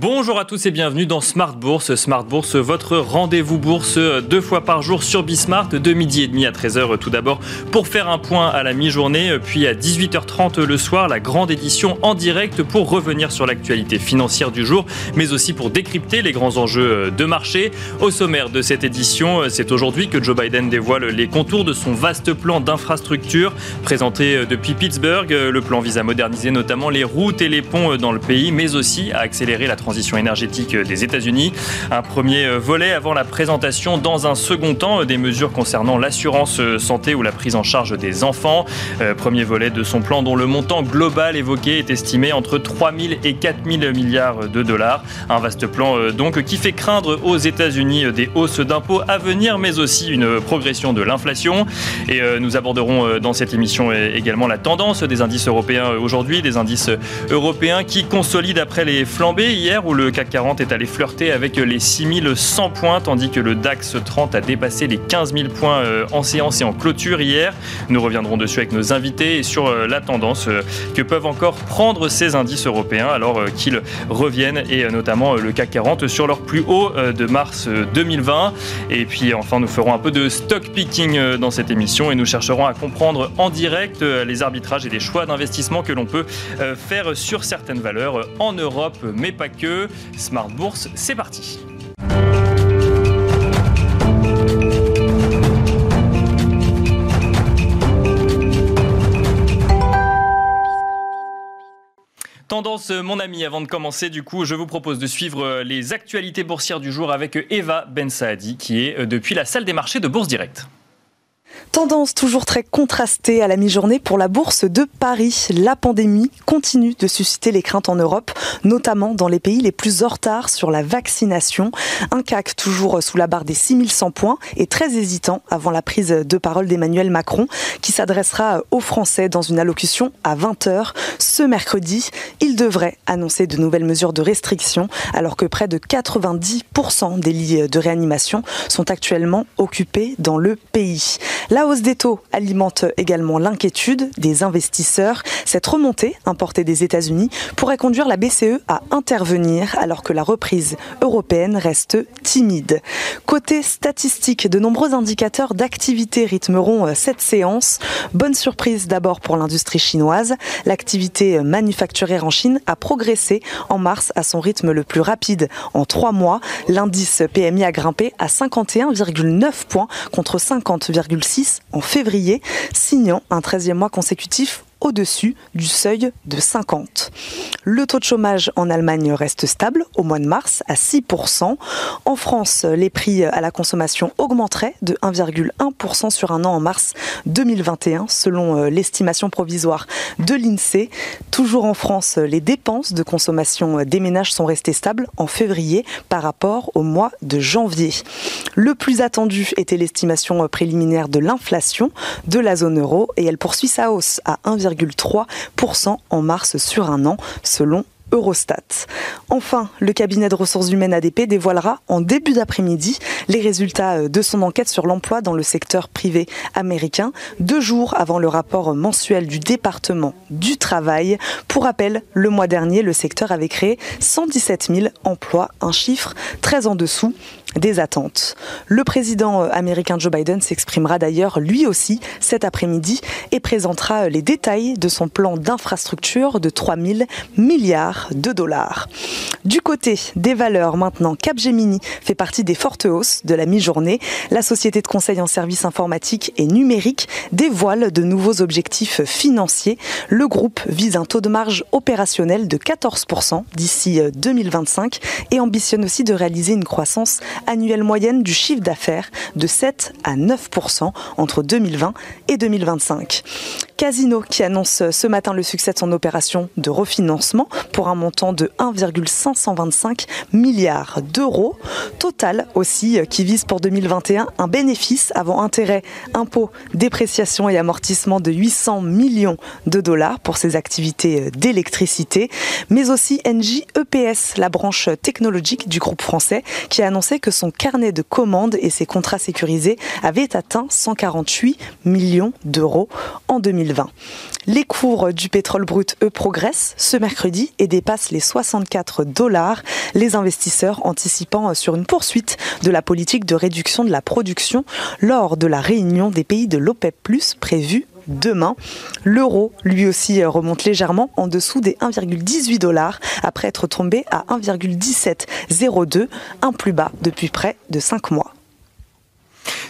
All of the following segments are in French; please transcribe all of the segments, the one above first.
Bonjour à tous et bienvenue dans Smart Bourse. Smart Bourse, votre rendez-vous bourse deux fois par jour sur Bismart, de midi et demi à 13h tout d'abord pour faire un point à la mi-journée, puis à 18h30 le soir, la grande édition en direct pour revenir sur l'actualité financière du jour, mais aussi pour décrypter les grands enjeux de marché. Au sommaire de cette édition, c'est aujourd'hui que Joe Biden dévoile les contours de son vaste plan d'infrastructure présenté depuis Pittsburgh. Le plan vise à moderniser notamment les routes et les ponts dans le pays, mais aussi à accélérer la transition énergétique des États-Unis. Un premier volet avant la présentation dans un second temps des mesures concernant l'assurance santé ou la prise en charge des enfants. Euh, premier volet de son plan dont le montant global évoqué est estimé entre 3 000 et 4 000 milliards de dollars. Un vaste plan euh, donc qui fait craindre aux États-Unis des hausses d'impôts à venir, mais aussi une progression de l'inflation. Et euh, nous aborderons dans cette émission également la tendance des indices européens aujourd'hui, des indices européens qui consolident après les flambées hier où le CAC 40 est allé flirter avec les 6100 points, tandis que le DAX 30 a dépassé les 15 000 points euh, en séance et en clôture hier. Nous reviendrons dessus avec nos invités et sur euh, la tendance euh, que peuvent encore prendre ces indices européens alors qu'ils reviennent et notamment le CAC 40 sur leur plus haut de mars 2020. Et puis enfin, nous ferons un peu de stock picking dans cette émission et nous chercherons à comprendre en direct les arbitrages et les choix d'investissement que l'on peut faire sur certaines valeurs en Europe, mais pas que Smart Bourse, c'est parti. Tendance, mon ami, avant de commencer, du coup, je vous propose de suivre les actualités boursières du jour avec Eva Ben Saadi, qui est depuis la salle des marchés de Bourse Direct. Tendance toujours très contrastée à la mi-journée pour la bourse de Paris. La pandémie continue de susciter les craintes en Europe, notamment dans les pays les plus en retard sur la vaccination. Un CAC toujours sous la barre des 6100 points et très hésitant avant la prise de parole d'Emmanuel Macron qui s'adressera aux Français dans une allocution à 20h ce mercredi. Il devrait annoncer de nouvelles mesures de restriction alors que près de 90% des lits de réanimation sont actuellement occupés dans le pays. La hausse des taux alimente également l'inquiétude des investisseurs. Cette remontée importée des États-Unis pourrait conduire la BCE à intervenir alors que la reprise européenne reste timide. Côté statistique, de nombreux indicateurs d'activité rythmeront euh, cette séance. Bonne surprise d'abord pour l'industrie chinoise. L'activité manufacturière en Chine a progressé en mars à son rythme le plus rapide en trois mois. L'indice PMI a grimpé à 51,9 points contre 50,6 en février, signant un 13e mois consécutif au-dessus du seuil de 50. Le taux de chômage en Allemagne reste stable au mois de mars à 6%. En France, les prix à la consommation augmenteraient de 1,1% sur un an en mars 2021 selon euh, l'estimation provisoire de l'INSEE. Toujours en France, les dépenses de consommation des ménages sont restées stables en février par rapport au mois de janvier. Le plus attendu était l'estimation préliminaire de l'inflation de la zone euro et elle poursuit sa hausse à 1, 3% en mars sur un an, selon Eurostat. Enfin, le cabinet de ressources humaines ADP dévoilera en début d'après-midi les résultats euh, de son enquête sur l'emploi dans le secteur privé américain, deux jours avant le rapport mensuel du département du travail. Pour rappel, le mois dernier, le secteur avait créé 117 000 emplois, un chiffre très en dessous des attentes. Le président euh, américain Joe Biden s'exprimera d'ailleurs lui aussi cet après-midi et présentera euh, les détails de son plan d'infrastructure de 3 000 milliards de dollars. Du côté des valeurs maintenant, Capgemini fait partie des fortes hausses de la mi-journée. La société de conseil en services informatiques et numériques dévoile de nouveaux objectifs financiers. Le groupe vise un taux de marge opérationnel de 14% d'ici 2025 euh, et ambitionne aussi de réaliser une croissance annuelle moyenne du chiffre d'affaires de 7 à 9% entre 2020 et 2025. Casino qui annonce ce matin le succès de son opération de refinancement pour un montant de 1,525 milliards d'euros. Total aussi qui vise pour 2021 un bénéfice avant intérêt, impôts, dépréciation et amortissement de 800 millions de dollars pour ses activités d'électricité, mais aussi NJ EPS, la branche technologique du groupe français, qui a annoncé que son carnet de commandes et ses contrats sécurisés avaient atteint 148 millions d'euros en 2020. 2020. Les cours du pétrole brut, eux, progressent ce mercredi et dépassent les 64 dollars, les investisseurs anticipant sur une poursuite de la politique de réduction de la production lors de la réunion des pays de l'OPEP, prévue demain. L'euro, lui aussi, remonte légèrement en dessous des 1,18 dollars après être tombé à 1,1702, un plus bas depuis près de 5 mois.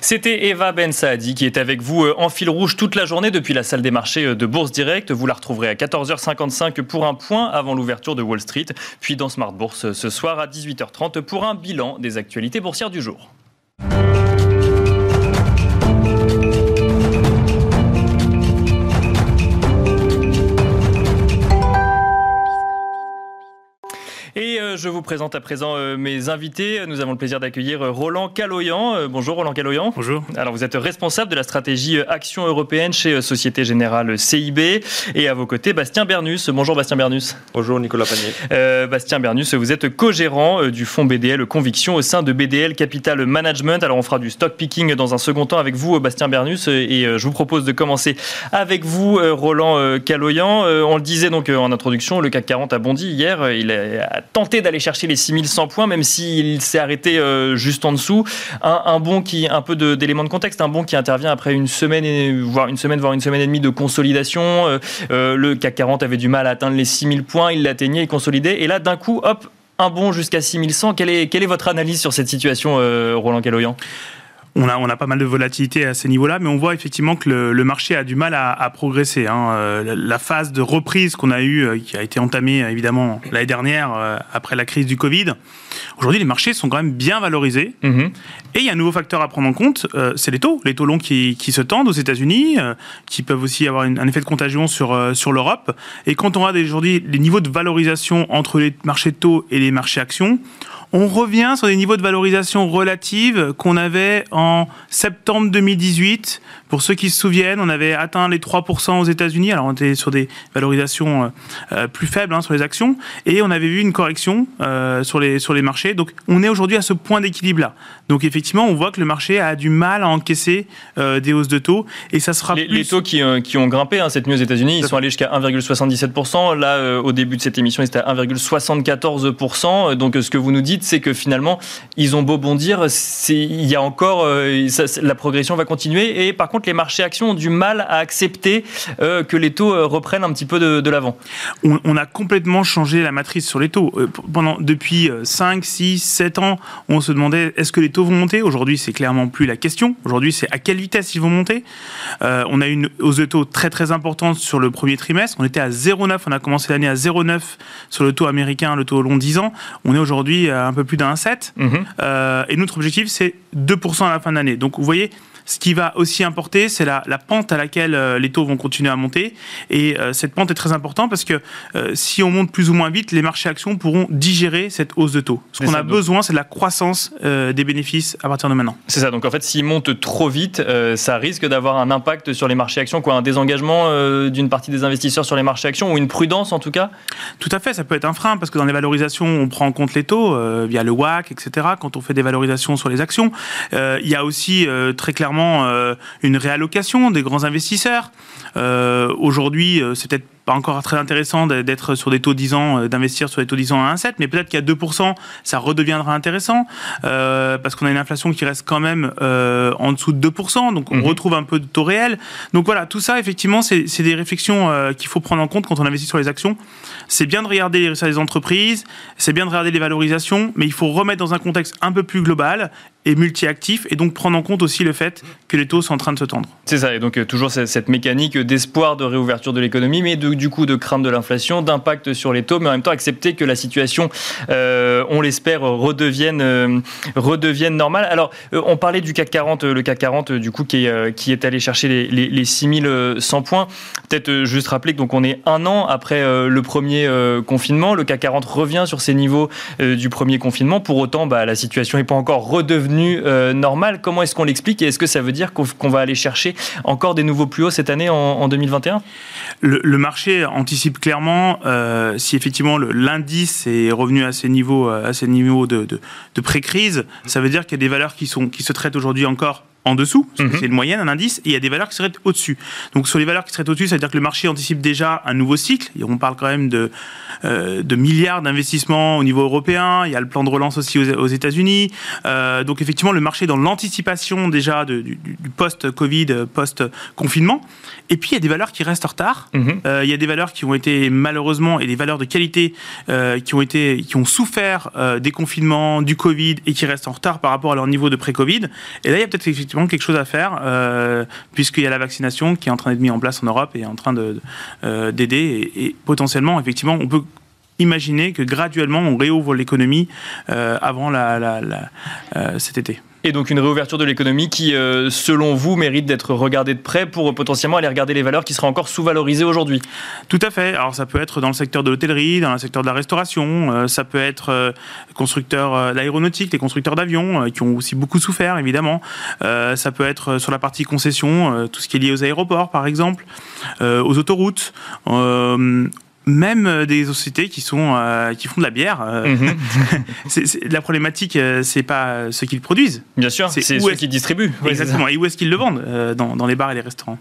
C'était Eva Ben Saadi qui est avec vous euh, en fil rouge toute la journée depuis la salle des marchés euh, de Bourse Direct. Vous la retrouverez à 14h55 pour un point avant l'ouverture de Wall Street, puis dans Smart Bourse euh, ce soir à 18h30 pour un bilan des actualités boursières du jour. Je vous présente à présent euh, mes invités. Nous avons le plaisir d'accueillir euh, Roland Caloyan. Bonjour Roland Caloyan. Bonjour. Alors vous êtes responsable de la stratégie Action européenne chez Société Générale CIB. Et à vos côtés, Bastien Bernus. Bonjour Bastien Bernus. Bonjour Nicolas Panier. Bastien Bernus, vous êtes co-gérant du fonds BDL Conviction au sein de BDL Capital Management. Alors on fera du stock picking dans un second temps avec vous, Bastien Bernus. Et je vous propose de commencer avec vous, Roland Caloyan. On le disait donc en introduction, le CAC 40 a bondi hier. Il a tenté d'aller chercher les 6100 points, même s'il s'est arrêté euh, juste en dessous. Un, bon qui, un peu d'éléments de, contexte, un bon qui intervient après une semaine, et, voire une semaine, voire une semaine et demie de consolidation. Euh, euh, le CAC 40 avait du mal à atteindre les 6000 points, il l'atteignait, il consolidait, et là d'un coup, hop, un bon jusqu'à 6100. Quelle est, quelle est votre analyse sur cette situation, Roland Caloyan on a, on a pas mal de volatilité à ces niveaux-là, mais on voit effectivement que le, marché a du mal à, progresser. Hein. Euh, la phase de reprise qu'on a eue, euh, qui a été entamée évidemment l'année dernière euh, après la crise du Covid, aujourd'hui les marchés sont quand même bien valorisés. Mm-hmm. Et il y a un nouveau facteur à prendre en compte, c'est les taux. Les taux longs qui, qui se tendent aux États-Unis, qui peuvent aussi avoir un effet de contagion sur, sur l'Europe. Et quand on regarde aujourd'hui les niveaux de valorisation entre les marchés de taux et les marchés actions, on revient sur des niveaux de valorisation relative qu'on avait en septembre 2018. Pour ceux qui se souviennent, on avait atteint les 3% aux États-Unis. Alors on était sur des valorisations euh, euh, plus faibles hein, sur les actions et on avait vu une correction euh, sur, les, sur les marchés. Donc on est aujourd'hui à ce point d'équilibre-là. Donc effectivement, on voit que le marché a du mal à encaisser des hausses de taux et ça sera les, les taux qui, qui, ont grimpé hein, cette nuit aux États-Unis, ils sont allés jusqu'à 1,77%. Là, au début de cette émission, ils étaient à 1,74%. Donc ce que vous nous dites, c'est que finalement, ils ont beau bondir, il y a encore la progression va continuer. Et par contre, les marchés actions ont du mal à accepter euh, que les taux euh, reprennent un petit peu de, l'avant. On, a complètement changé la matrice sur les taux. pendant depuis 5, 6, 7 ans, on se demandait est-ce que les taux vont monter? Aujourd'hui, c'est clairement plus la question. Aujourd'hui, c'est à quelle vitesse ils vont monter? on a une hausse de taux très très importante sur le premier trimestre. On était à 0,9. On a commencé l'année à 0,9 sur le taux américain, le taux long 10 ans. On est aujourd'hui à un peu plus d'un 7. Mhm. Euh, et notre objectif, c'est 2% à la fin de l'année. Donc, vous voyez, ce qui va aussi importer, c'est la, pente à laquelle euh, les taux vont continuer à monter. Et euh, cette pente est très importante parce que euh, si on monte plus ou moins vite, les marchés actions pourront digérer cette hausse de taux. Ce qu'on a besoin, c'est de la croissance des bénéfices à partir de maintenant. C'est ça. Donc en fait, s'ils montent trop vite, ça risque d'avoir un impact sur les marchés actions, quoi, un désengagement d'une partie des investisseurs sur les marchés actions ou une prudence en tout cas? Tout à fait. Ça peut être un frein parce que dans les valorisations, on prend en compte les taux via le WAC, etc. Quand on fait des valorisations sur les actions, il y a aussi très clairement euh, une réallocation des grands investisseurs. Euh, aujourd'hui, euh, c'est peut-être pas encore très intéressant d'être sur des taux 10 ans, d'investir sur des taux 10 ans à 1,7, mais peut-être qu'à 2%, ça redeviendra intéressant, parce qu'on a une inflation qui reste quand même en dessous de 2%, donc on mhm. retrouve un peu de taux réel. Donc voilà, tout ça, effectivement, c'est des réflexions qu'il faut prendre en compte quand on investit sur les actions. C'est bien de regarder les résultats des entreprises, c'est bien de regarder les valorisations, mais il faut remettre dans un contexte un peu plus global et multi-actif, et donc prendre en compte aussi le fait que les taux sont en train de se tendre. C'est ça, et donc euh, toujours cette mécanique d'espoir de réouverture de l'économie, mais du coup de crainte de l'inflation, d'impact sur les taux, mais en même temps accepter que la situation, euh, on l'espère, redevienne, euh, redevienne normale. Alors, on parlait du CAC 40, le CAC 40 du coup qui est, allé chercher les, les, les 6100 points. Peut-être juste rappeler que donc on est un an après le premier confinement, le CAC 40 revient sur ses niveaux du premier confinement. Pour autant, bah, la situation n'est pas encore redevenue euh, normal. Comment est-ce qu'on l'explique et est-ce que ça veut dire qu'on va aller chercher encore des nouveaux plus hauts cette année en, 2021 le, marché anticipe clairement euh, si effectivement l'indice est revenu à ces niveaux, à ces niveaux de, de, pré-crise, ça veut dire qu'il y a des valeurs qui, sont, qui se traitent aujourd'hui encore en dessous, mhm. c'est une moyenne, un indice, et il y a des valeurs qui seraient au-dessus. Donc sur les valeurs qui seraient au-dessus, ça veut dire que le marché anticipe déjà un nouveau cycle, et on parle quand même de, euh, de milliards d'investissements au niveau européen, il y a le plan de relance aussi aux, États-Unis, euh, donc effectivement le marché est dans l'anticipation déjà du, du post-Covid, post-confinement, et puis il y a des valeurs qui restent en retard, mhm. euh, il y a des valeurs qui ont été malheureusement, et des valeurs de qualité qui, ont été, qui ont souffert des confinements, du Covid, et qui restent en retard par rapport à leur niveau de pré-Covid, et là il y a peut-être quelque chose à faire, euh, puisqu'il y a la vaccination qui est en train d'être mise en place en Europe et en train euh, d'aider. et, potentiellement, effectivement, on peut imaginer que graduellement, on réouvre l'économie euh, avant cet été. Et donc une réouverture de l'économie qui, euh, selon vous, mérite d'être regardée de près pour potentiellement aller regarder les valeurs qui seraient encore sous-valorisées aujourd'hui. Tout à fait. Alors ça peut être dans le secteur de l'hôtellerie, dans le secteur de la restauration, euh, ça peut être euh, constructeurs l'aéronautique, les constructeurs d'avions qui ont aussi beaucoup souffert évidemment. ça peut être sur la partie concession, tout ce qui est lié aux aéroports par exemple, aux autoroutes même euh, des sociétés qui sont euh, qui font de la bière. Euh, mhm. la problématique, c'est pas ce qu'ils produisent. Bien sûr, c'est ceux qui distribuent. Exactement. et où est-ce qu'ils le vendent dans, dans, les bars et les restaurants.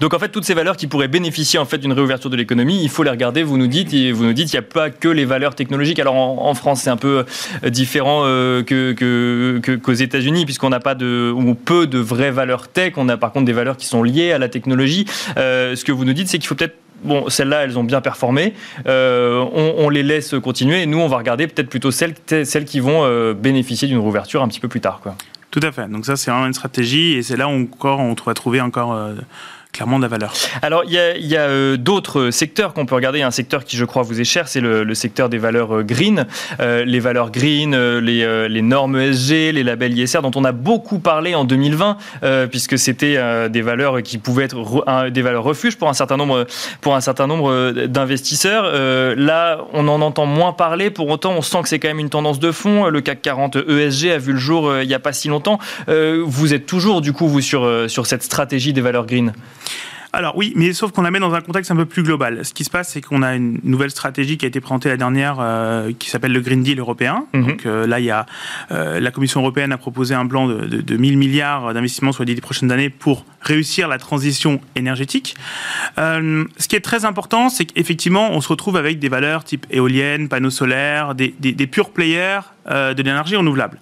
Donc en fait, toutes ces valeurs qui pourraient bénéficier en fait d'une réouverture de l'économie, il faut les regarder. Vous nous dites, vous nous dites, il n'y a pas que les valeurs technologiques. Alors en, France, c'est un peu différent que, qu'aux États-Unis, puisqu'on n'a pas de ou peu de vraies valeurs tech. On a par contre des valeurs qui sont liées à la technologie. ce que vous nous dites, c'est qu'il faut peut-être bon, celles-là, elles ont bien performé. Euh, on, les laisse continuer et nous, on va regarder peut-être plutôt celles, celles qui vont euh, bénéficier d'une rouverture un petit peu plus tard. Quoi. Tout à fait. Donc ça, c'est vraiment une stratégie et c'est là où encore on va trouver encore euh, Alors, il y a, euh, d'autres secteurs qu'on peut regarder. Il y a un secteur qui, je crois, vous est cher, c'est le, secteur des valeurs euh, green. Euh, les valeurs green, les, normes ESG, les labels ISR, dont on a beaucoup parlé en 2020, puisque c'était des valeurs qui pouvaient être des valeurs refuges pour un certain nombre, pour un certain nombre d'investisseurs. là, on en entend moins parler. Pour autant, on sent que c'est quand même une tendance de fond. Le CAC 40 ESG a vu le jour il n'y a pas si longtemps. vous êtes toujours, du coup, vous, sur, sur cette stratégie des valeurs green? Alors oui, mais sauf qu'on la met dans un contexte un peu plus global. Ce qui se passe, c'est qu'on a une nouvelle stratégie qui a été présentée la dernière, euh, qui s'appelle le Green Deal européen. Mhm. Donc euh, là, il y a euh, la Commission européenne a proposé un plan de, de, de 1000 milliards d'investissements sur les dix prochaines années pour réussir la transition énergétique. ce qui est très important, c'est qu'effectivement, on se retrouve avec des valeurs type éoliennes, panneaux solaires, des, des, des purs players de l'énergie renouvelable.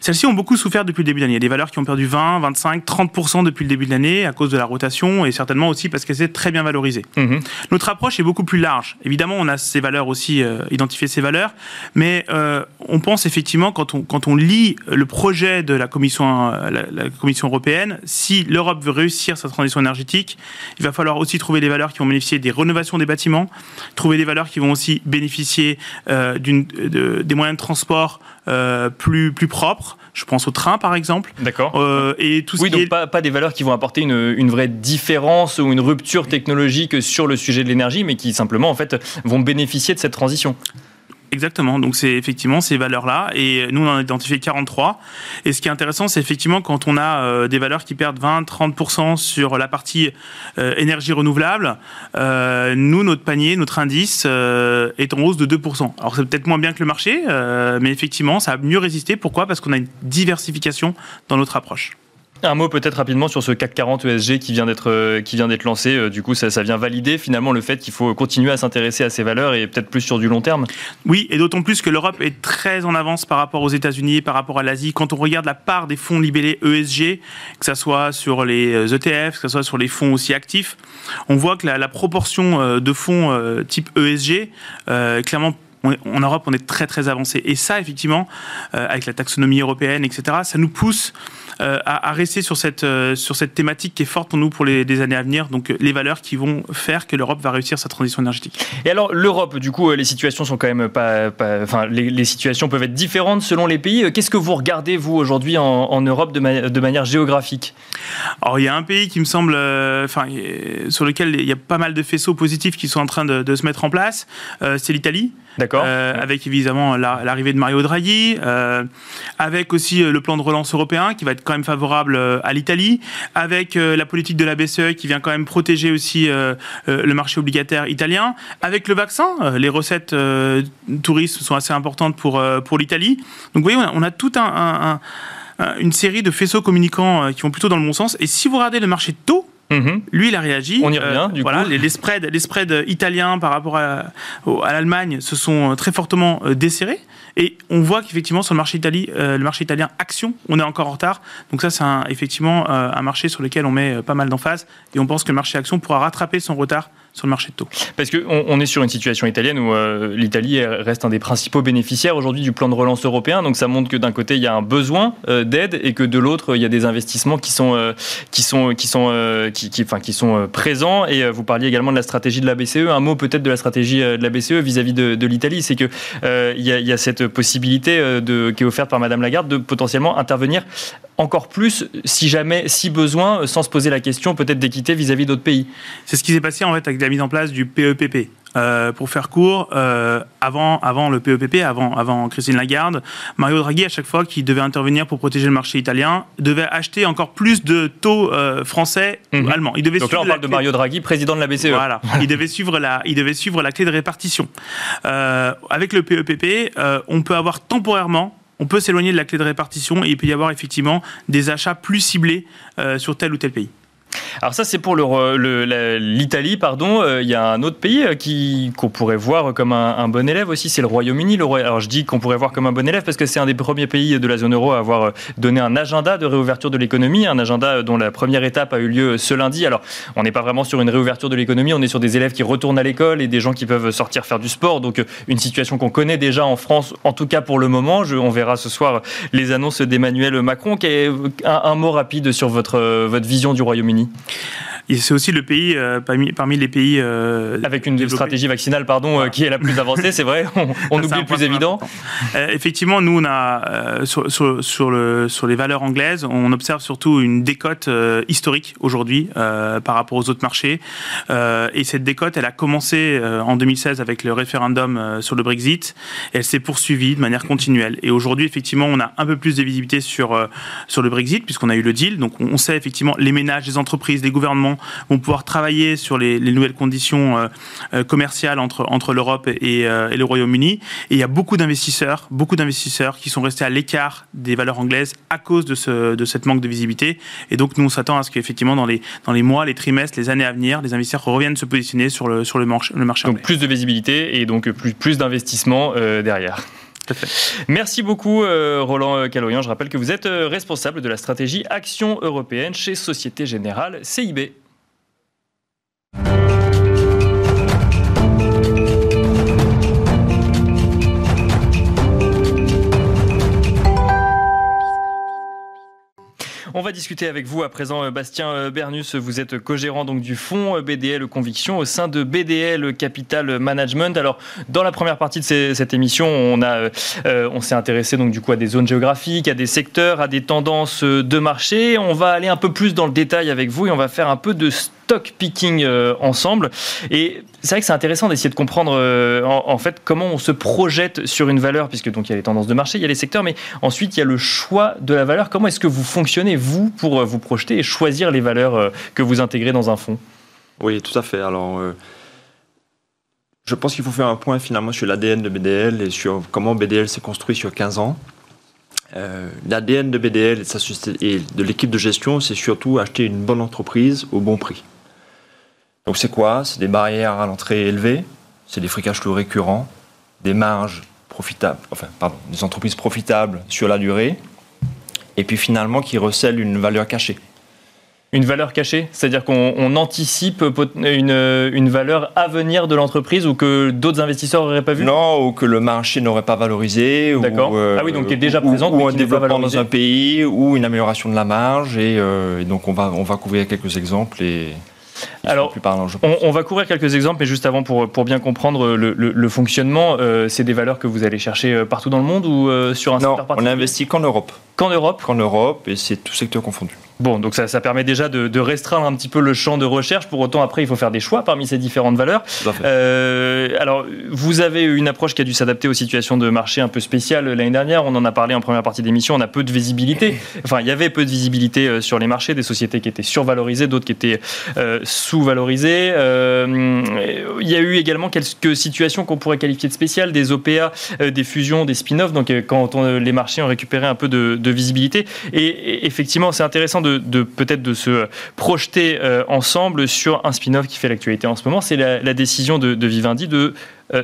Celles-ci ont beaucoup souffert depuis le début de l'année. Il y a des valeurs qui ont perdu 20, 25, 30% depuis le début de l'année à cause de la rotation et certainement aussi parce qu'elles étaient très bien valorisées. Mhm. Notre approche est beaucoup plus large. Évidemment, on a ces valeurs aussi, euh, identifié ces valeurs, mais euh, on pense effectivement, quand on, quand on lit le projet de la Commission, euh, la, Commission européenne, si l'Europe veut réussir sa transition énergétique, il va falloir aussi trouver des valeurs qui vont bénéficier des rénovations des bâtiments, trouver des valeurs qui vont aussi bénéficier d'une, des moyens de transport plus, plus propres, je pense au train, par exemple. D'accord. Euh, et tout ce oui, donc pas, pas, des valeurs qui vont apporter une, une, vraie différence ou une rupture technologique sur le sujet de l'énergie, mais qui simplement en fait vont bénéficier de cette transition. Exactement. Donc c'est effectivement ces valeurs-là. Et nous, on en a identifié 43. Et ce qui est intéressant, c'est effectivement quand on a euh, des valeurs qui perdent 20-30% sur la partie euh, énergie renouvelable, euh, nous, notre panier, notre indice est en hausse de 2%. Alors c'est peut-être moins bien que le marché, mais effectivement, ça a mieux résisté. Pourquoi? Parce qu'on a une diversification dans notre approche. Un mot peut-être rapidement sur ce CAC 40 ESG qui vient d'être euh, qui vient d'être lancé. Euh, du coup, ça, ça vient valider finalement le fait qu'il faut continuer à s'intéresser à ces valeurs et peut-être plus sur du long terme? Oui, et d'autant plus que l'Europe est très en avance par rapport aux États-Unis, par rapport à l'Asie. Quand on regarde la part des fonds libellés ESG, que ce soit sur les ETF, euh, e que ce soit sur les fonds aussi actifs, on voit que la, proportion de fonds type ESG, clairement en Europe, on est très très avancé. Et ça, effectivement, avec la taxonomie européenne, etc., ça nous pousse euh, à, rester sur cette, euh, sur cette thématique qui est forte pour nous pour les, années à venir, donc euh, les valeurs qui vont faire que l'Europe va réussir sa transition énergétique. Et alors l'Europe, du coup, les situations sont quand même pas, enfin les, situations peuvent être différentes selon les pays. Qu'est-ce que vous regardez vous aujourd'hui en, Europe de, de, manière géographique? Alors il y a un pays qui me semble, enfin sur lequel il y a pas mal de faisceaux positifs qui sont en train de, de se mettre en place, c'est l'Italie. D'accord. avec évidemment l'arrivée de Mario Draghi, avec aussi le plan de relance européen qui va être quand même favorable euh, à l'Italie, avec euh, la politique de la BCE qui vient quand même protéger aussi euh, le marché obligataire italien, avec le vaccin, les recettes touristes sont assez importantes pour, pour l'Italie. Donc vous voyez, on a, un une série de faisceaux communicants qui vont plutôt dans le bon sens. Et si vous regardez le marché taux, Mhm. Lui, il a réagi. On y revient, du voilà, Les, spreads, les spreads italiens par rapport à, à l'Allemagne se sont très fortement desserrés. Et on voit qu'effectivement, sur le marché, Italie, le marché italien action, on est encore en retard. Donc ça, c'est effectivement un marché sur lequel on met pas mal d'emphase. Et on pense que le marché action pourra rattraper son retard sur le marché de taux. Parce qu'on on est sur une situation italienne où euh, l'Italie reste un des principaux bénéficiaires aujourd'hui du plan de relance européen. Donc ça montre que d'un côté il y a un besoin euh, d'aide et que de l'autre il y a des investissements qui sont euh, présents. Et vous parliez également de la stratégie de la BCE. Un mot peut-être de la stratégie de la BCE vis-à-vis de, l'Italie, c'est que il y, a, y, a cette possibilité de, qui est offerte par Madame Lagarde de potentiellement intervenir encore plus si jamais, si besoin, sans se poser la question peut-être d'équité vis-à-vis d'autres pays. C'est ce qui s'est passé en fait avec la mise en place du PEPP. Euh, pour faire court, euh, avant, avant le PEPP, avant, avant Christine Lagarde, Mario Draghi, à chaque fois qu'il devait intervenir pour protéger le marché italien, devait acheter encore plus de taux euh, français ou mhm. allemands. Il devait Donc là, on parle de Mario Draghi, président de la BCE. Voilà. il, devait suivre la, il devait suivre la clé de répartition. avec le PEPP, on peut avoir temporairement on peut s'éloigner de la clé de répartition et il peut y avoir effectivement des achats plus ciblés sur tel ou tel pays. Alors ça, c'est pour l'Italie, pardon. Euh, il y a un autre pays euh, qui qu'on pourrait voir comme un, bon élève aussi, c'est le Royaume-Uni. Alors je dis qu'on pourrait voir comme un bon élève parce que c'est un des premiers pays de la zone euro à avoir euh, donné un agenda de réouverture de l'économie, un agenda dont la première étape a eu lieu ce lundi. Alors on n'est pas vraiment sur une réouverture de l'économie, on est sur des élèves qui retournent à l'école et des gens qui peuvent sortir faire du sport. Donc une situation qu'on connaît déjà en France, en tout cas pour le moment. on verra ce soir les annonces d'Emmanuel Macron. Un, un mot rapide sur votre, votre vision du Royaume-Uni? amis. C'est aussi le pays euh, parmi, parmi, les pays. Euh, Avec une stratégie vaccinale, pardon, euh, qui est la plus avancée, c'est vrai. On, oublie le plus évident. effectivement, nous, on a sur, sur, le, sur, les valeurs anglaises, on observe surtout une décote historique aujourd'hui par rapport aux autres marchés. et cette décote, elle a commencé en 2016 avec le référendum sur le Brexit. Elle s'est poursuivie de manière continuelle. Et aujourd'hui, effectivement, on a un peu plus de visibilité sur, sur le Brexit, puisqu'on a eu le deal. Donc, on sait effectivement les ménages, les entreprises, les gouvernements vont pouvoir travailler sur les, nouvelles conditions euh, euh, commerciales entre, entre l'Europe et, euh, et, le Royaume-Uni. Et il y a beaucoup d'investisseurs, beaucoup d'investisseurs qui sont restés à l'écart des valeurs anglaises à cause de, ce, de cette manque de visibilité. Et donc, nous, on s'attend à ce qu'effectivement, dans les, dans les mois, les trimestres, les années à venir, les investisseurs reviennent se positionner sur le, sur le, marché, le marché Donc, plus de visibilité et donc plus, plus d'investissement derrière. Merci beaucoup Roland Caloyan. Je rappelle que vous êtes responsable de la stratégie Action européenne chez Société Générale CIB. On va discuter avec vous à présent, euh, Bastien euh, Bernus. Vous êtes co-gérant donc du fonds euh, BDL Conviction au sein de BDL Capital Management. Alors, dans la première partie de cette émission, on on s'est intéressé donc du coup à des zones géographiques, à des secteurs, à des tendances de marché. On va aller un peu plus dans le détail avec vous et on va faire un peu de stock picking euh, ensemble. Et c'est vrai que c'est intéressant d'essayer de comprendre euh, en, fait comment on se projette sur une valeur, puisque donc il y a les tendances de marché, il y a les secteurs, mais ensuite il y a le choix de la valeur. Comment est-ce que vous fonctionnez, vous, pour euh, vous projeter et choisir les valeurs que vous intégrez dans un fonds? Oui, tout à fait. Alors. Je pense qu'il faut faire un point finalement sur l'ADN de BDL et sur comment BDL s'est construit sur 15 ans. L'ADN de BDL et de l'équipe de gestion, c'est surtout acheter une bonne entreprise au bon prix. Donc c'est quoi? C'est des barrières à l'entrée élevées, c'est des cash flow récurrents, des marges profitables, enfin pardon, des entreprises profitables sur la durée, et puis finalement qui recèlent une valeur cachée. Une valeur cachée, c'est-à-dire qu'on anticipe une, une, valeur à venir de l'entreprise ou que d'autres investisseurs n'auraient pas vu? Non, ou que le marché n'aurait pas valorisé. D'accord. Euh, ah oui, donc qui est déjà présent. Ou, un développement dans un pays, ou une amélioration de la marge. Et, euh, et, donc on va, on va couvrir quelques exemples et, alors, on, va couvrir quelques exemples, mais juste avant, pour, pour bien comprendre le, fonctionnement, euh, c'est des valeurs que vous allez chercher euh, partout dans le monde ou euh, sur un non, secteur particulier on investit qu'en Europe. Qu'en Europe Qu'en Europe, et c'est tout secteur confondu. Bon, donc ça, ça permet déjà de, restreindre un petit peu le champ de recherche. Pour autant, après, il faut faire des choix parmi ces différentes valeurs. Euh, alors, vous avez une approche qui a dû s'adapter aux situations de marché un peu spéciales l'année dernière. On en a parlé en première partie d'émission. On a peu de visibilité. Enfin, il y avait peu de visibilité euh, sur les marchés, des sociétés qui étaient survalorisées, d'autres qui étaient euh, sous-valorisées. il y a eu également quelques situations qu'on pourrait qualifier de spéciales, des OPA, des fusions, des spin-offs. Donc, quand les marchés ont récupéré un peu de, de, visibilité. Et, effectivement, c'est intéressant de, peut-être de se projeter ensemble sur un spin-off qui fait l'actualité en ce moment. C'est la, décision de, Vivendi de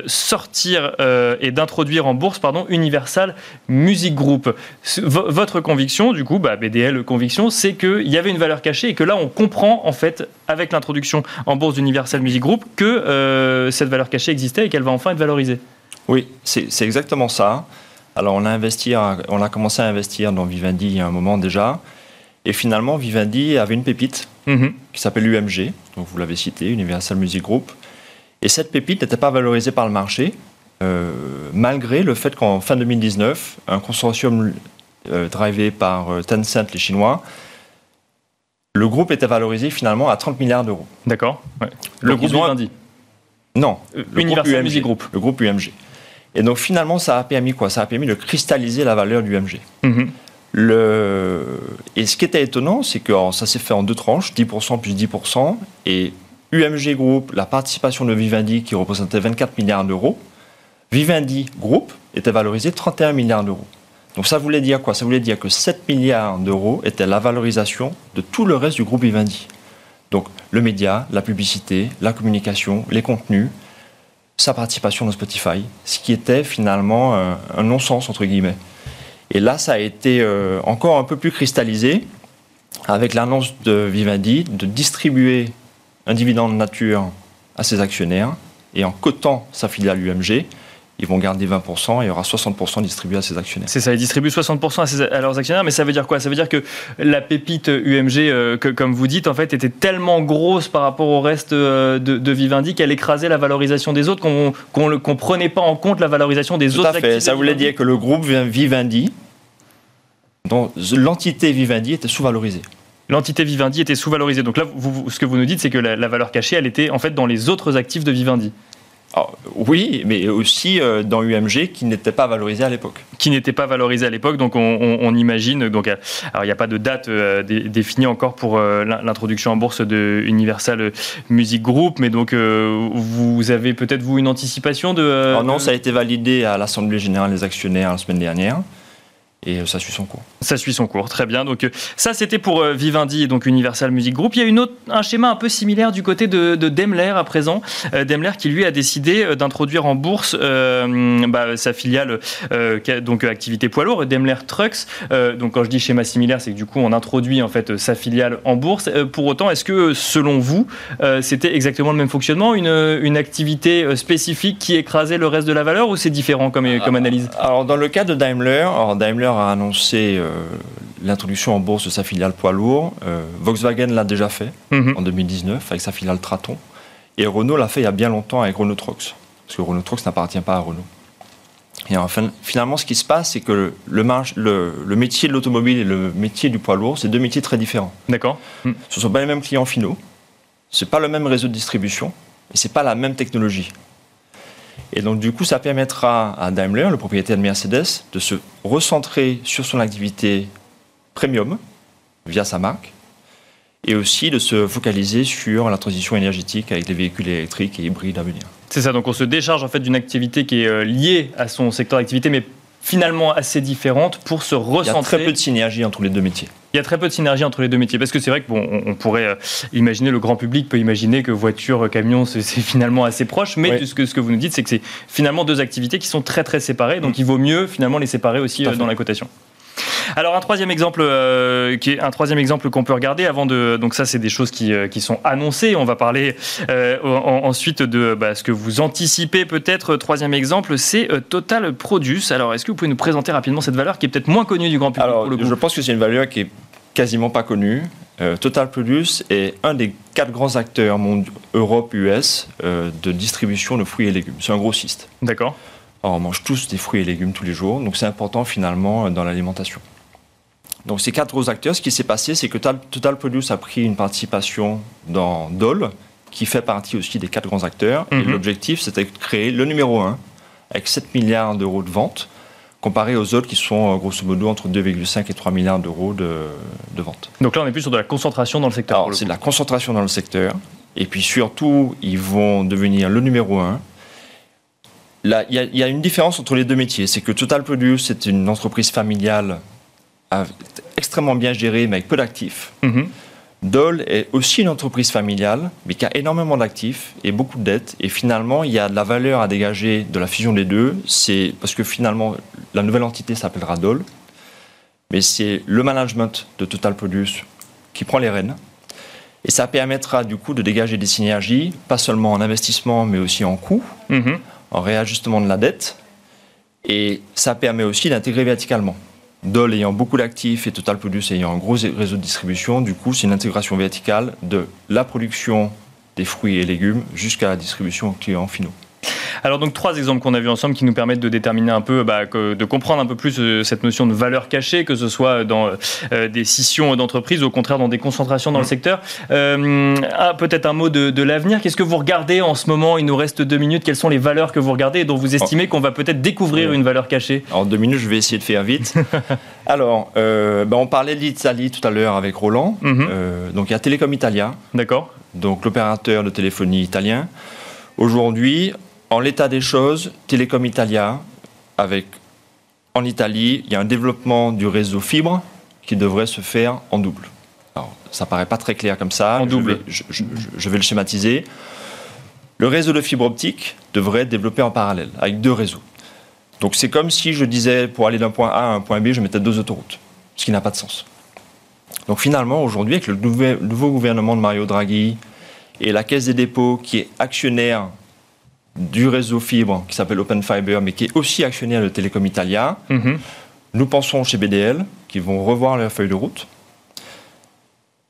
sortir et d'introduire en bourse pardon, Universal Music Group. votre conviction, du coup, bah, BDL conviction, c'est qu'il y avait une valeur cachée et que là, on comprend en fait, avec l'introduction en bourse d'Universal Music Group, que cette valeur cachée existait et qu'elle va enfin être valorisée. Oui, c'est exactement ça. Alors on a, investi, on a commencé à investir dans Vivendi il y a un moment déjà. Et finalement, Vivendi avait une pépite mhm. qui s'appelle UMG, donc vous l'avez cité, Universal Music Group. Et cette pépite n'était pas valorisée par le marché, euh, malgré le fait qu'en fin 2019, un consortium euh, drivé par euh, Tencent, les Chinois, le groupe était valorisé finalement à 30 milliards d'euros. D'accord. Le groupe Vivendi Non, le Universal Music Group. Le groupe UMG. Et donc finalement, ça a permis quoi? Ça a permis de cristalliser la valeur du MG. Mhm. Et ce qui était étonnant, c'est que ça s'est fait en deux tranches, 10% plus 10%, et UMG Group, la participation de Vivendi qui représentait 24 milliards d'euros, Vivendi Group était valorisé 31 milliards d'euros. Donc ça voulait dire quoi? Ça voulait dire que 7 milliards d'euros était la valorisation de tout le reste du groupe Vivendi. Donc le média, la publicité, la communication, les contenus, sa participation dans Spotify, ce qui était finalement euh, un, non-sens, entre guillemets. Et là, ça a été euh, encore un peu plus cristallisé avec l'annonce de Vivendi de distribuer un dividende nature à ses actionnaires et en cotant sa filiale UMG, ils vont garder 20% et il y aura 60% distribués à ses actionnaires. C'est ça, ils distribuent 60% à, leurs actionnaires, mais ça veut dire quoi? Ça veut dire que la pépite UMG, euh, que, comme vous dites, en fait, était tellement grosse par rapport au reste euh, de, Vivendi qu'elle écrasait la valorisation des autres, qu'on ne prenait pas en compte la valorisation des Tout autres à fait. Ça voulait dire que le groupe Vivendi, dont l'entité Vivendi était sous-valorisée l'entité Vivendi était sous-valorisée. Donc là, ce que vous nous dites, c'est que la, la, valeur cachée, elle était en fait dans les autres actifs de Vivendi. Ah, oui, mais aussi euh, dans UMG qui n'était pas valorisé à l'époque. Qui n'était pas valorisé à l'époque, donc on, imagine. Donc, euh, alors il n'y a pas de date euh, définie encore pour l'introduction en bourse de Universal Music Group, mais donc vous avez peut-être vous une anticipation de. non, ça a été validé à l'Assemblée générale des actionnaires la semaine dernière et ça suit son cours. Ça suit son cours, très bien. Donc ça, c'était pour euh, Vivendi et donc Universal Music Group. Il y a une autre, un schéma un peu similaire du côté de, de Daimler à présent. Euh, Daimler qui lui a décidé euh, d'introduire en bourse bah, sa filiale, donc activité poids lourd, Daimler Trucks. donc quand je dis schéma similaire, c'est que du coup on introduit en fait sa filiale en bourse. pour autant, est-ce que selon vous, c'était exactement le même fonctionnement, une, une activité spécifique qui écrasait le reste de la valeur ou c'est différent comme, comme analyse? Alors dans le cas de Daimler, alors Daimler a annoncé euh, l'introduction en bourse de sa filiale poids lourd. Euh, Volkswagen l'a déjà fait mhm. en 2019 avec sa filiale Traton. Et Renault l'a fait il y a bien longtemps avec Renault Trucks. Parce que Renault Trucks n'appartient pas à Renault. Et enfin, finalement, ce qui se passe, c'est que le, le, métier de l'automobile et le métier du poids lourd, c'est deux métiers très différents. D'accord. Ce ne sont pas les mêmes clients finaux, ce n'est pas le même réseau de distribution, et ce n'est pas la même technologie. Et donc, du coup, ça permettra à Daimler, le propriétaire de Mercedes, de se recentrer sur son activité premium via sa marque et aussi de se focaliser sur la transition énergétique avec les véhicules électriques et hybrides à venir. C'est ça, donc on se décharge en fait d'une activité qui est euh, liée à son secteur d'activité, mais finalement assez différente pour se recentrer. Il y a très peu de synergie entre les deux métiers. Il y a très peu de synergie entre les deux métiers parce que c'est vrai que bon, on, pourrait euh, imaginer le grand public peut imaginer que voiture, euh, camion, c'est finalement assez proche, mais ce, que, ce que vous nous dites, c'est que c'est finalement deux activités qui sont très très séparées, donc mm. il vaut mieux finalement les séparer aussi euh, dans la cotation. Alors un troisième exemple, euh, qui est un troisième exemple qu'on peut regarder avant de. Donc ça, c'est des choses qui, euh, qui, sont annoncées. On va parler euh, ensuite de bah, ce que vous anticipez peut-être. Troisième exemple, c'est Total Produce. Alors est-ce que vous pouvez nous présenter rapidement cette valeur qui est peut-être moins connue du grand public Alors, Je pense que c'est une valeur qui est quasiment pas connue. Total Produce est un des quatre grands acteurs Europe-US de distribution de fruits et légumes. C'est un grossiste. D'accord. On mange tous des fruits et légumes tous les jours, donc c'est important finalement dans l'alimentation. Donc ces quatre gros acteurs, ce qui s'est passé, c'est que Total Produce a pris une participation dans Dole, qui fait partie aussi des quatre grands acteurs. Et mhm. l'objectif, c'était de créer le numéro 1 avec 7 milliards d'euros de ventes, comparé aux autres qui sont euh, grosso modo entre 2,5 et 3 milliards d'euros de, de ventes. Donc là, on est plus sur de la concentration dans le secteur. c'est de la concentration dans le secteur. Et puis surtout, ils vont devenir le numéro 1 il y, y, a une différence entre les deux métiers. C'est que Total Produce, c'est une entreprise familiale extrêmement bien géré, mais avec peu d'actifs. Mhm. Dole est aussi une entreprise familiale, mais qui a énormément d'actifs et beaucoup de dettes. Et finalement, il y a de la valeur à dégager de la fusion des deux. C'est parce que finalement, la nouvelle entité s'appellera Dole, mais c'est le management de Total Produce qui prend les rênes. Et ça permettra du coup de dégager des synergies, pas seulement en investissement, mais aussi en coûts, mhm. En réajustement de la dette. Et ça permet aussi d'intégrer verticalement. Dole ayant beaucoup d'actifs et Total Produce ayant un gros réseau de distribution, du coup, c'est une intégration verticale de la production des fruits et légumes jusqu'à la distribution aux clients finaux. Alors donc trois exemples qu'on a vus ensemble qui nous permettent de déterminer un peu, bah, de comprendre un peu plus euh, cette notion de valeur cachée, que ce soit dans euh, des scissions d'entreprises, au contraire dans des concentrations dans le mmh. secteur. Euh, ah, Peut-être un mot de, l'avenir. Qu'est-ce que vous regardez en ce moment? Il nous reste deux minutes. Quelles sont les valeurs que vous regardez et dont vous estimez qu'on va peut-être découvrir une valeur cachée? En deux minutes, je vais essayer de faire vite. Alors, bah, on parlait de l'Italie tout à l'heure avec Roland. Mmh. donc il y a Telecom Italia. D'accord. Donc l'opérateur de téléphonie italien. Aujourd'hui, en l'état des choses, Telecom Italia, avec en Italie, il y a un développement du réseau fibre qui devrait se faire en double. Alors, ça paraît pas très clair comme ça. En double. Je vais, le schématiser. Le réseau de fibre optique devrait être développé en parallèle, avec deux réseaux. Donc c'est comme si je disais, pour aller d'un point A à un point B, je mettais deux autoroutes, ce qui n'a pas de sens. Donc finalement, aujourd'hui, avec le nouveau gouvernement de Mario Draghi et la Caisse des dépôts, qui est actionnaire du réseau fibre qui s'appelle Open Fiber, mais qui est aussi actionnaire de Telecom Italia. Mhm. Nous pensons chez BDL qu'ils vont revoir leur feuille de route,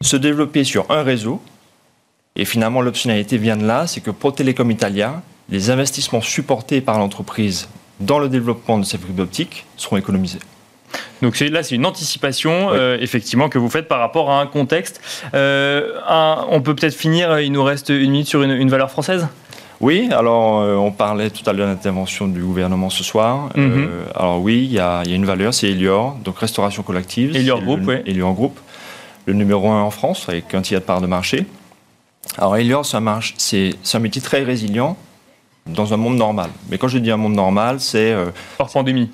se développer sur un réseau. Et finalement, l'optionnalité vient de là, c'est que pour Telecom Italia, les investissements supportés par l'entreprise dans le développement de ces fibres optiques seront économisés. Donc là, c'est une anticipation, euh, effectivement, que vous faites par rapport à un contexte. Euh, on peut peut-être finir, il nous reste une minute sur une valeur française? Oui, alors euh, on parlait tout à l'heure de l'intervention du gouvernement ce soir. Euh, mhm. alors oui, il y, a, une valeur, c'est Elior, donc restauration collective. Elior Group, oui. Elior Group, le numéro un en France avec un tiers de part de marché. Alors Elior, c'est un, métier très résilient dans un monde normal. Mais quand je dis un monde normal, c'est... Euh, hors pandémie.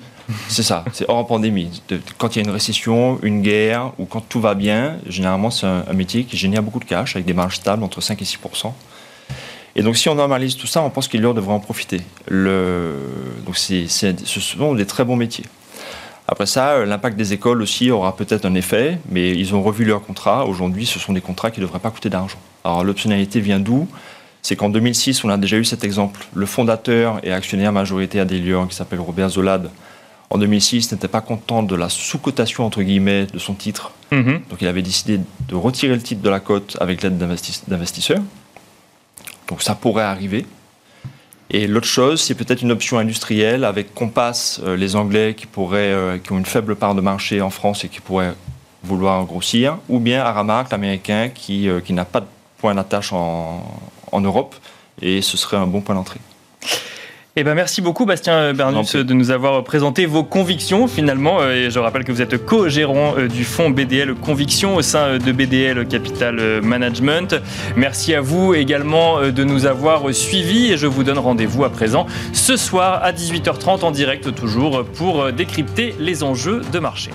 C'est ça, c'est hors pandémie. Quand il y a une récession, une guerre, ou quand tout va bien, généralement c'est un, un métier qui génère beaucoup de cash, avec des marges stables entre 5 et 6 et donc, si on normalise tout ça, on pense qu'il devrait en profiter. Le... Donc, c'est, ce sont des très bons métiers. Après ça, euh, l'impact des écoles aussi aura peut-être un effet, mais ils ont revu leurs contrats. Aujourd'hui, ce sont des contrats qui ne devraient pas coûter d'argent. Alors, l'optionnalité vient d'où? C'est qu'en 2006, on a déjà eu cet exemple. Le fondateur et actionnaire majoritaire d'Elior, qui s'appelle Robert Zolad, en 2006, n'était pas content de la sous-cotation, entre guillemets, de son titre. Mm-hmm. Donc, il avait décidé de retirer le titre de la cote avec l'aide d'investisseurs. Donc ça pourrait arriver. Et l'autre chose, c'est peut-être une option industrielle avec Compass, euh, les Anglais qui, pourraient, euh, qui ont une faible part de marché en France et qui pourraient vouloir grossir, ou bien Aramark, l'américain, qui, euh, n'a pas de point d'attache en Europe, et ce serait un bon point d'entrée. Eh ben merci beaucoup Bastien Bernus de nous avoir présenté vos convictions finalement. Euh, et je rappelle que vous êtes co-gérant euh, du fonds BDL Conviction au sein euh, de BDL Capital Management. Merci à vous également de nous avoir suivis et je vous donne rendez-vous à présent ce soir à 18h30 en direct toujours pour décrypter les enjeux de marché.